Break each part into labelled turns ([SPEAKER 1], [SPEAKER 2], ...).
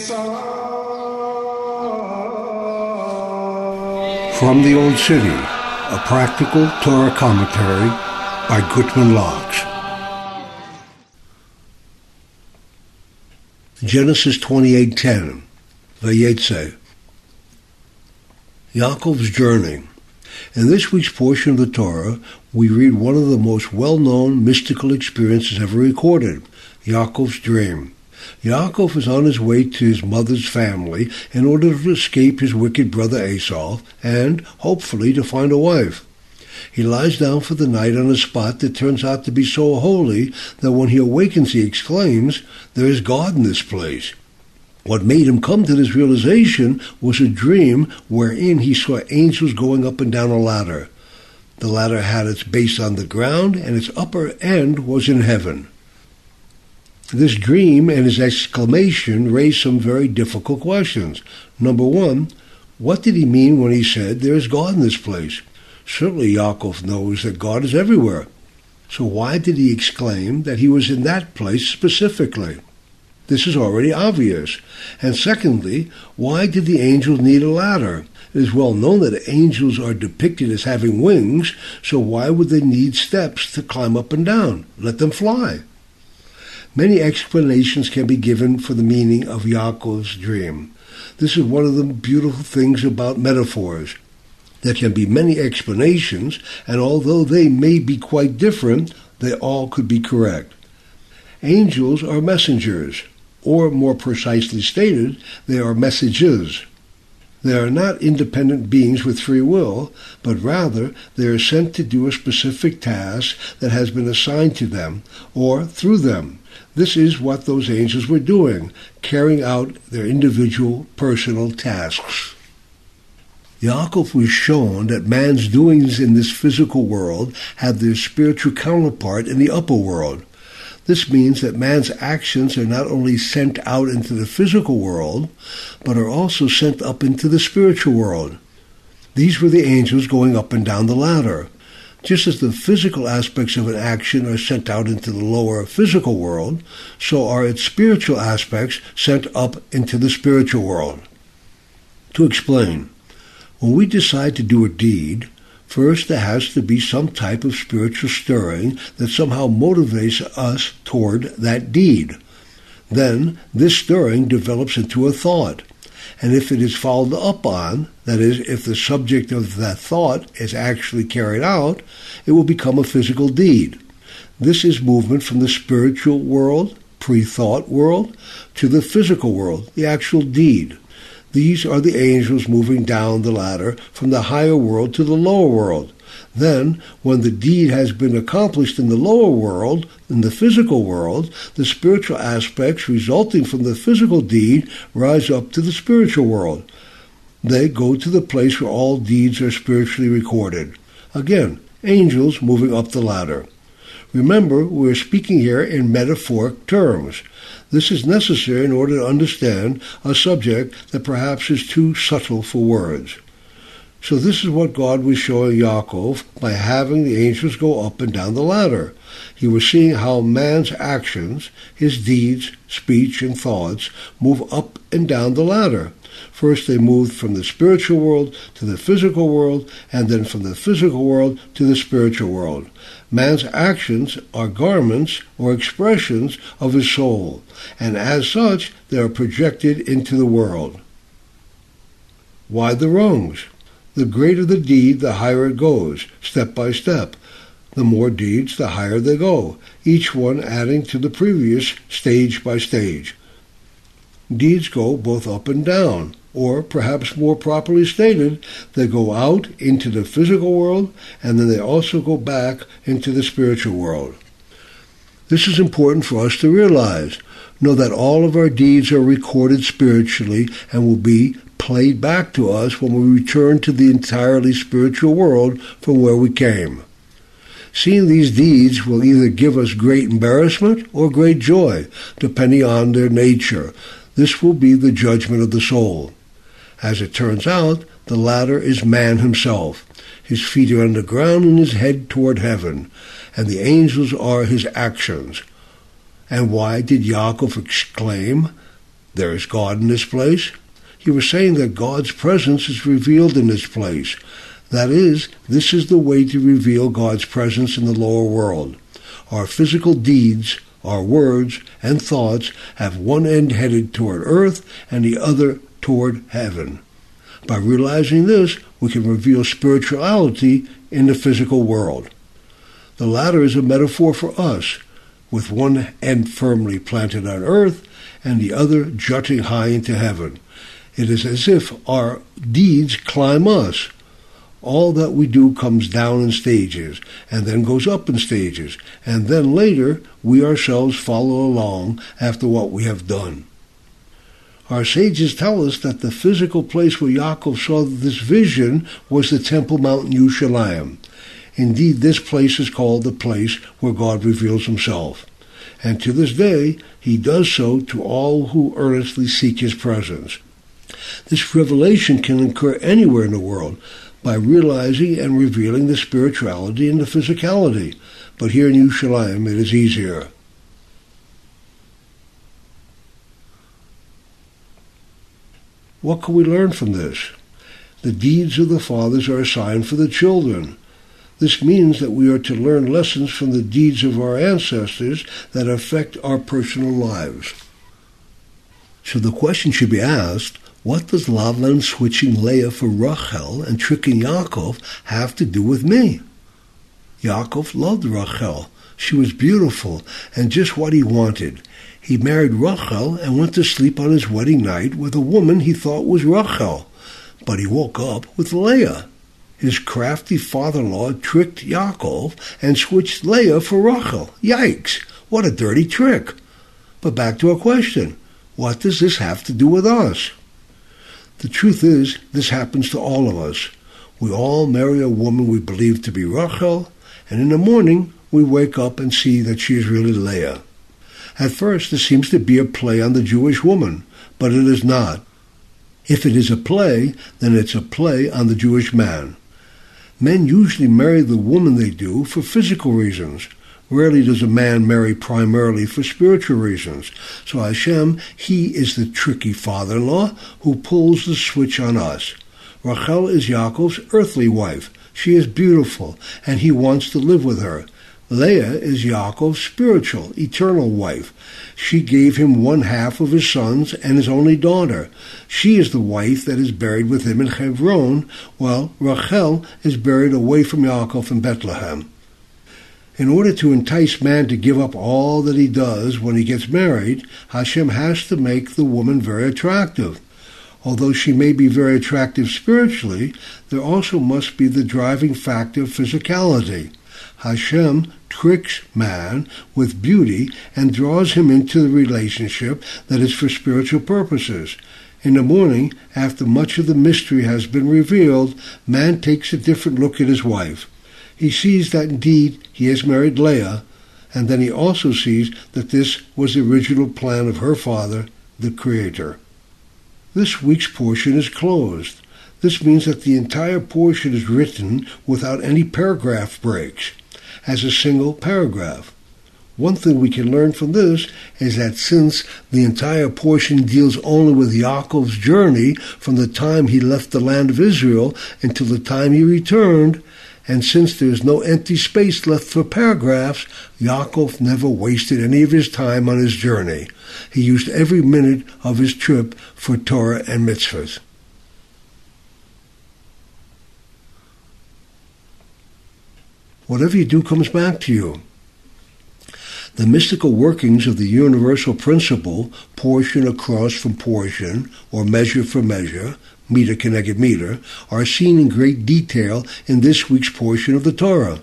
[SPEAKER 1] From the Old City, a practical Torah commentary by Gutman Locks. Genesis 28:10, Vayetze. Yaakov's journey. In this week's portion of the Torah, we read one of the most well-known mystical experiences ever recorded, Yaakov's dream. Yaakov is on his way to his mother's family in order to escape his wicked brother Esau and, hopefully, to find a wife. He lies down for the night on a spot that turns out to be so holy that when he awakens he exclaims, There is God in this place. What made him come to this realization was a dream wherein he saw angels going up and down a ladder. The ladder had its base on the ground, and its upper end was in heaven. This dream and his exclamation raised some very difficult questions. Number one, what did he mean when he said, There is God in this place? Certainly Yaakov knows that God is everywhere. So why did he exclaim that he was in that place specifically? This is already obvious. And secondly, why did the angels need a ladder? It is well known that angels are depicted as having wings, so why would they need steps to climb up and down? Let them fly. Many explanations can be given for the meaning of Yaakov's dream. This is one of the beautiful things about metaphors. There can be many explanations, and although they may be quite different, they all could be correct. Angels are messengers, or more precisely stated, they are messages. They are not independent beings with free will, but rather they are sent to do a specific task that has been assigned to them, or through them. This is what those angels were doing, carrying out their individual personal tasks. Yaakov was shown that man's doings in this physical world have their spiritual counterpart in the upper world. This means that man's actions are not only sent out into the physical world, but are also sent up into the spiritual world. These were the angels going up and down the ladder. Just as the physical aspects of an action are sent out into the lower physical world, so are its spiritual aspects sent up into the spiritual world. To explain, when we decide to do a deed, first there has to be some type of spiritual stirring that somehow motivates us toward that deed. Then this stirring develops into a thought. And if it is followed up on, that is, if the subject of that thought is actually carried out, it will become a physical deed. This is movement from the spiritual world, pre thought world, to the physical world, the actual deed. These are the angels moving down the ladder from the higher world to the lower world. Then, when the deed has been accomplished in the lower world, in the physical world, the spiritual aspects resulting from the physical deed rise up to the spiritual world. They go to the place where all deeds are spiritually recorded. Again, angels moving up the ladder. Remember, we're speaking here in metaphoric terms. This is necessary in order to understand a subject that perhaps is too subtle for words. So this is what God was showing Yaakov by having the angels go up and down the ladder. He was seeing how man's actions, his deeds, speech, and thoughts move up and down the ladder. First, they moved from the spiritual world to the physical world, and then from the physical world to the spiritual world. Man's actions are garments or expressions of his soul, and as such, they are projected into the world. Why the rungs? The greater the deed, the higher it goes, step by step. The more deeds, the higher they go, each one adding to the previous stage by stage. Deeds go both up and down, or perhaps more properly stated, they go out into the physical world and then they also go back into the spiritual world. This is important for us to realize. Know that all of our deeds are recorded spiritually and will be played back to us when we return to the entirely spiritual world from where we came. Seeing these deeds will either give us great embarrassment or great joy, depending on their nature. This will be the judgment of the soul. As it turns out, the ladder is man himself. His feet are on the ground and his head toward heaven, and the angels are his actions. And why did Yaakov exclaim, there is God in this place? He was saying that God's presence is revealed in this place. That is, this is the way to reveal God's presence in the lower world. Our physical deeds, our words, and thoughts have one end headed toward earth and the other toward heaven. By realizing this, we can reveal spirituality in the physical world. The ladder is a metaphor for us, with one end firmly planted on earth and the other jutting high into heaven. It is as if our deeds climb us. All that we do comes down in stages, and then goes up in stages, and then later we ourselves follow along after what we have done. Our sages tell us that the physical place where Yaakov saw this vision was the Temple Mount in Yerushalayim. Indeed, this place is called the place where God reveals himself. And to this day, he does so to all who earnestly seek his presence. This revelation can occur anywhere in the world by realizing and revealing the spirituality and the physicality. But here in Yerushalayim, it is easier. What can we learn from this? The deeds of the fathers are a sign for the children. This means that we are to learn lessons from the deeds of our ancestors that affect our personal lives. So the question should be asked what does Lavan switching Leah for Rachel and tricking Yaakov have to do with me? Yaakov loved Rachel. She was beautiful and just what he wanted. He married Rachel and went to sleep on his wedding night with a woman he thought was Rachel, but he woke up with Leah. His crafty father-in-law tricked Yaakov and switched Leah for Rachel. Yikes! What a dirty trick! But back to our question. What does this have to do with us? The truth is, this happens to all of us. We all marry a woman we believe to be Rachel, and in the morning we wake up and see that she is really Leah. At first, this seems to be a play on the Jewish woman, but it is not. If it is a play, then it's a play on the Jewish man. Men usually marry the woman they do for physical reasons. Rarely does a man marry primarily for spiritual reasons. So Hashem, he is the tricky father-in-law who pulls the switch on us. Rachel is Yaakov's earthly wife. She is beautiful, and he wants to live with her. Leah is Yaakov's spiritual, eternal wife. She gave him one half of his sons and his only daughter. She is the wife that is buried with him in Hebron, while Rachel is buried away from Yaakov in Bethlehem. In order to entice man to give up all that he does when he gets married, Hashem has to make the woman very attractive. Although she may be very attractive spiritually, there also must be the driving factor of physicality. Hashem tricks man with beauty and draws him into the relationship that is for spiritual purposes. In the morning, after much of the mystery has been revealed, man takes a different look at his wife he sees that indeed he has married Leah, and then he also sees that this was the original plan of her father, the Creator. This week's portion is closed. This means that the entire portion is written without any paragraph breaks, as a single paragraph. One thing we can learn from this is that since the entire portion deals only with Yaakov's journey from the time he left the land of Israel until the time he returned, and since there is no empty space left for paragraphs, Yaakov never wasted any of his time on his journey. He used every minute of his trip for Torah and mitzvahs. Whatever you do comes back to you. The mystical workings of the universal principle, portion across from portion, or measure for measure, meter connected meter, are seen in great detail in this week's portion of the Torah.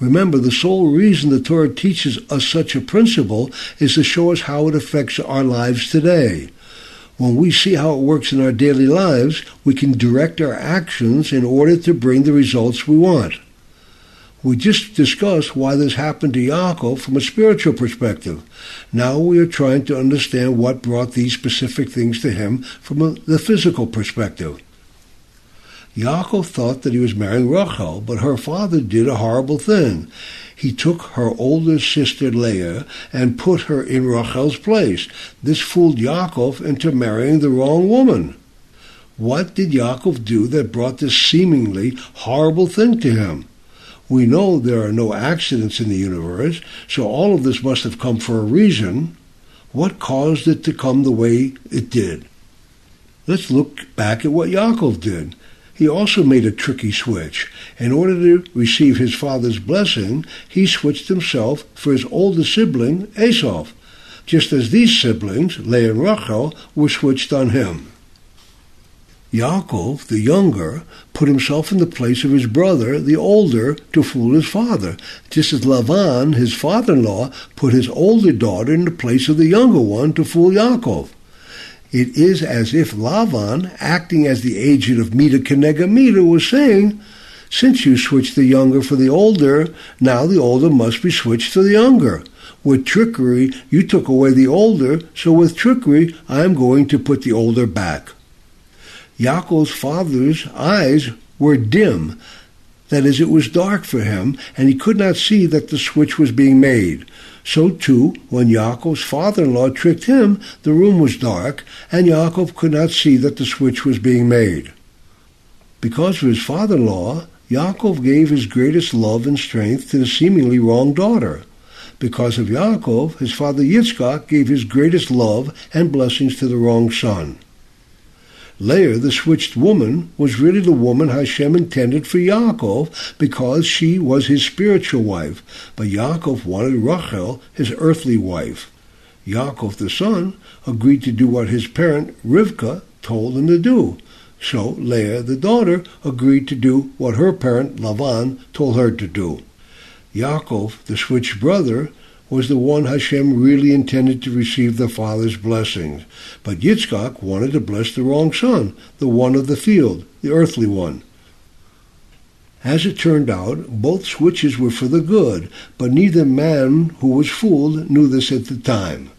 [SPEAKER 1] Remember, the sole reason the Torah teaches us such a principle is to show us how it affects our lives today. When we see how it works in our daily lives, we can direct our actions in order to bring the results we want. We just discussed why this happened to Yaakov from a spiritual perspective. Now we are trying to understand what brought these specific things to him from the physical perspective. Yaakov thought that he was marrying Rachel, but her father did a horrible thing. he took her older sister Leah and put her in Rachel's place. This fooled Yaakov into marrying the wrong woman. What did Yaakov do that brought this seemingly horrible thing to him? We know there are no accidents in the universe, so all of this must have come for a reason. What caused it to come the way it did? Let's look back at what Yaakov did. He also made a tricky switch. In order to receive his father's blessing, he switched himself for his older sibling, Esau, just as these siblings, Leah and Rachel, were switched on him. Yaakov, the younger, put himself in the place of his brother, the older, to fool his father, just as Lavan, his father-in-law, put his older daughter in the place of the younger one to fool Yaakov. It is as if Lavan, acting as the agent of Mida Keneged Mida, was saying, Since you switched the younger for the older, now the older must be switched to the younger. With trickery, you took away the older, so with trickery, I am going to put the older back. Yaakov's father's eyes were dim. That is, it was dark for him, and he could not see that the switch was being made. So too, when Yaakov's father-in-law tricked him, the room was dark, and Yaakov could not see that the switch was being made. Because of his father-in-law, Yaakov gave his greatest love and strength to the seemingly wrong daughter. Because of Yaakov, his father Yitzchak gave his greatest love and blessings to the wrong son. Leah, the switched woman, was really the woman Hashem intended for Yaakov because she was his spiritual wife, but Yaakov wanted Rachel, his earthly wife. Yaakov, the son, agreed to do what his parent Rivka told him to do. So Leah, the daughter, agreed to do what her parent Lavan told her to do. Yaakov, the switched brother, was the one Hashem really intended to receive the father's blessings. But Yitzchak wanted to bless the wrong son, the one of the field, the earthly one. As it turned out, both switches were for the good, but neither man who was fooled knew this at the time.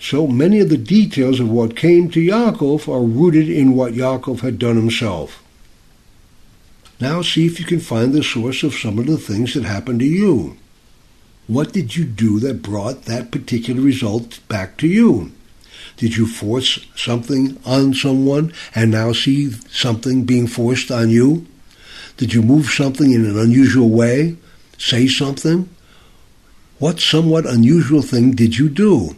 [SPEAKER 1] So many of the details of what came to Yaakov are rooted in what Yaakov had done himself. Now see if you can find the source of some of the things that happened to you. What did you do that brought that particular result back to you? Did you force something on someone and now see something being forced on you? Did you move something in an unusual way? Say something? What somewhat unusual thing did you do?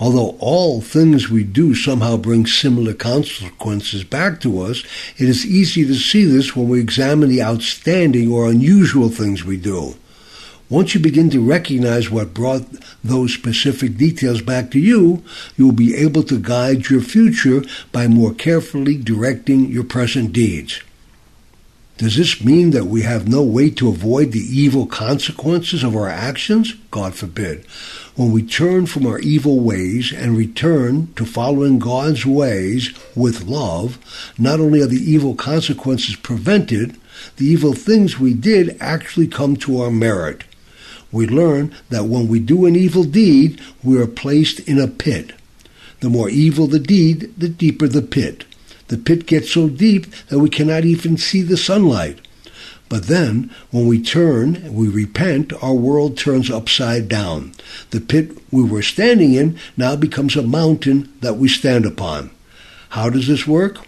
[SPEAKER 1] Although all things we do somehow bring similar consequences back to us, it is easy to see this when we examine the outstanding or unusual things we do. Once you begin to recognize what brought those specific details back to you, you will be able to guide your future by more carefully directing your present deeds. Does this mean that we have no way to avoid the evil consequences of our actions? God forbid. When we turn from our evil ways and return to following God's ways with love, not only are the evil consequences prevented, the evil things we did actually come to our merit we learn that when we do an evil deed, we are placed in a pit. The more evil the deed, the deeper the pit. The pit gets so deep that we cannot even see the sunlight. But then, when we turn, and we repent, our world turns upside down. The pit we were standing in now becomes a mountain that we stand upon. How does this work?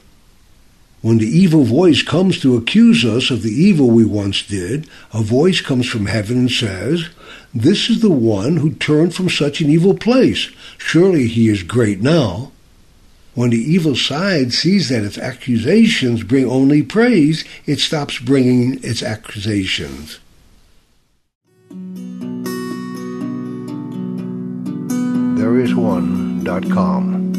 [SPEAKER 1] When the evil voice comes to accuse us of the evil we once did, a voice comes from heaven and says, This is the one who turned from such an evil place. Surely he is great now. When the evil side sees that its accusations bring only praise, it stops bringing its accusations. There is one.com